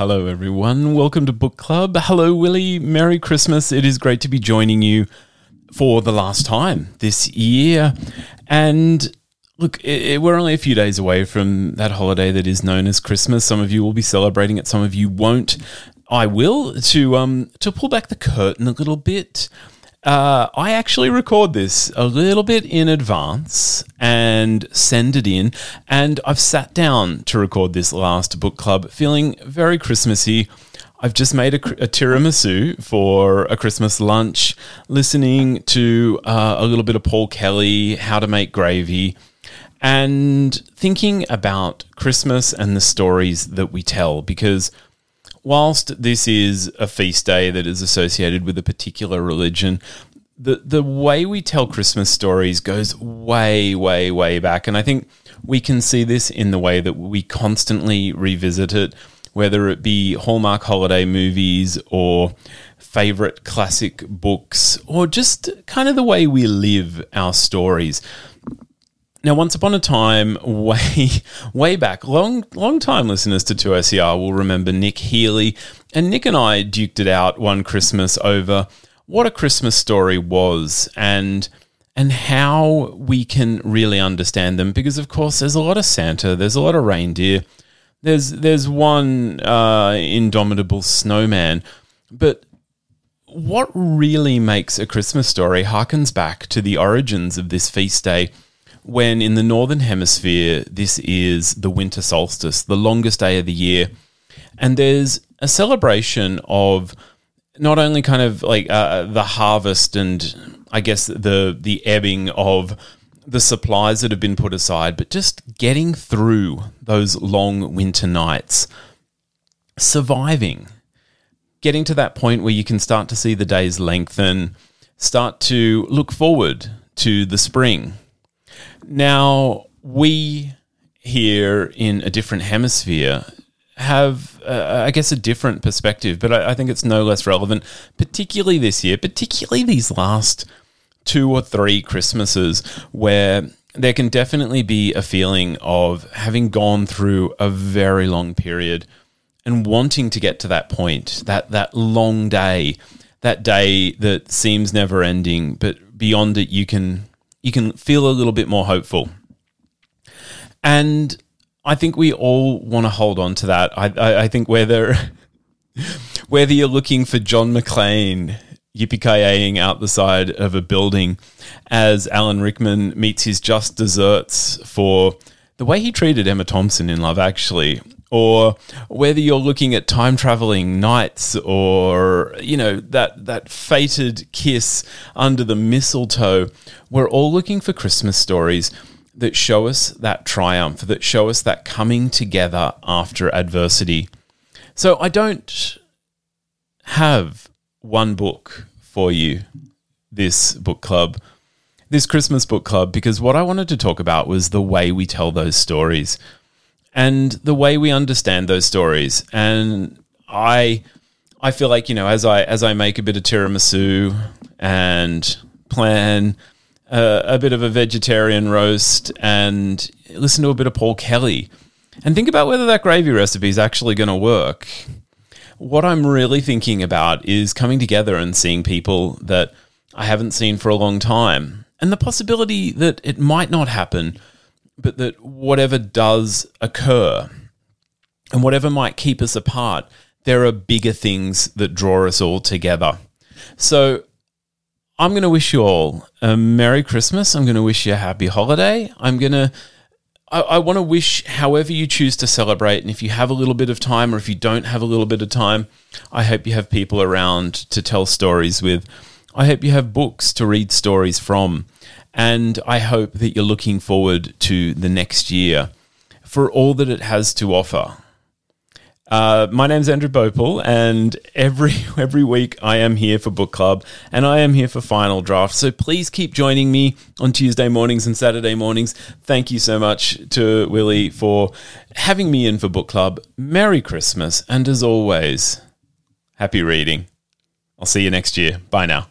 Hello, everyone. Welcome to Book Club. Hello, Willie. Merry Christmas. It is great to be joining you for the last time this year. And look, it, it- we're only a few days away from that holiday that is known as Christmas. Some of you will be celebrating it, some of you won't. I will to um to pull back the curtain a little bit. Uh, I actually record this a little bit in advance and send it in. And I've sat down to record this last book club feeling very Christmassy. I've just made a, a tiramisu for a Christmas lunch, listening to uh, a little bit of Paul Kelly, How to Make Gravy, and thinking about Christmas and the stories that we tell because whilst this is a feast day that is associated with a particular religion, the the way we tell Christmas stories goes way, way, way back. And I think we can see this in the way that we constantly revisit it, whether it be Hallmark holiday movies or favorite classic books, or just kind of the way we live our stories. Now, once upon a time, way, way back, long, long time listeners to 2OCR will remember Nick Healy. And Nick and I duked it out one Christmas over what a Christmas story was and and how we can really understand them. Because of course, there's a lot of Santa, there's a lot of reindeer, there's there's one uh, indomitable snowman, but what really makes a Christmas story harkens back to the origins of this feast day when in the northern hemisphere this is the winter solstice, the longest day of the year. And there's a celebration of not only kind of like uh, the harvest and I guess the the ebbing of the supplies that have been put aside, but just getting through those long winter nights, surviving getting to that point where you can start to see the days lengthen, start to look forward to the spring. Now, we here in a different hemisphere have, uh, I guess, a different perspective, but I, I think it's no less relevant, particularly this year, particularly these last two or three Christmases where there can definitely be a feeling of having gone through a very long period and wanting to get to that point, that that long day, that day that seems never ending, but beyond it you can you can feel a little bit more hopeful. And I think we all want to hold on to that. I, I, I think whether whether you're looking for John McClane yippee out the side of a building as Alan Rickman meets his just desserts for the way he treated Emma Thompson in Love Actually, or whether you're looking at time traveling knights or you know that that fated kiss under the mistletoe, we're all looking for Christmas stories that show us that triumph, that show us that coming together after adversity. So I don't have one book for you this book club, this Christmas book club, because what I wanted to talk about was the way we tell those stories and the way we understand those stories. And I I feel like, you know, as I as I make a bit of tiramisu and plan a bit of a vegetarian roast and listen to a bit of Paul Kelly and think about whether that gravy recipe is actually going to work what I'm really thinking about is coming together and seeing people that I haven't seen for a long time. And the possibility that it might not happen, but that whatever does occur and whatever might keep us apart, there are bigger things that draw us all together. So I'm going to wish you all a Merry Christmas. I'm going to wish you a happy holiday. I'm going to I, want to wish, however you choose to celebrate, and if you have a little bit of time or if you don't have a little bit of time, I hope you have people around to tell stories with. I hope you have books to read stories from. And I hope that you're looking forward to the next year for all that it has to offer. Uh, my name's Andrew Bopel, and every every week I am here for book club, and I am here for final draft. So please keep joining me on Tuesday mornings and Saturday mornings. Thank you so much to Willie for having me in for book club. Merry Christmas, and as always, happy reading. I'll see you next year. Bye now.